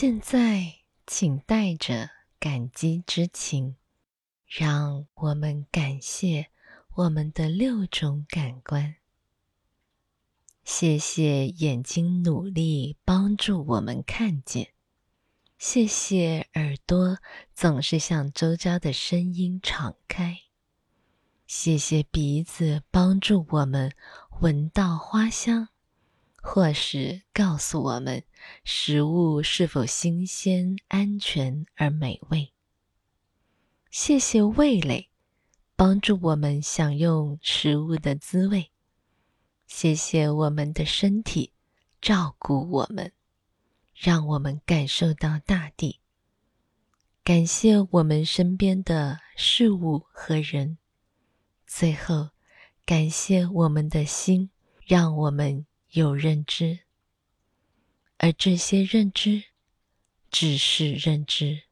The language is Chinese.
现在请带着感激之情，让我们感谢我们的六种感官。谢谢眼睛努力帮助我们看见，谢谢耳朵总是向周遭的声音敞开，谢谢鼻子帮助我们闻到花香。或是告诉我们食物是否新鲜、安全而美味。谢谢味蕾，帮助我们享用食物的滋味。谢谢我们的身体，照顾我们，让我们感受到大地。感谢我们身边的事物和人。最后，感谢我们的心，让我们。有认知，而这些认知只是认知。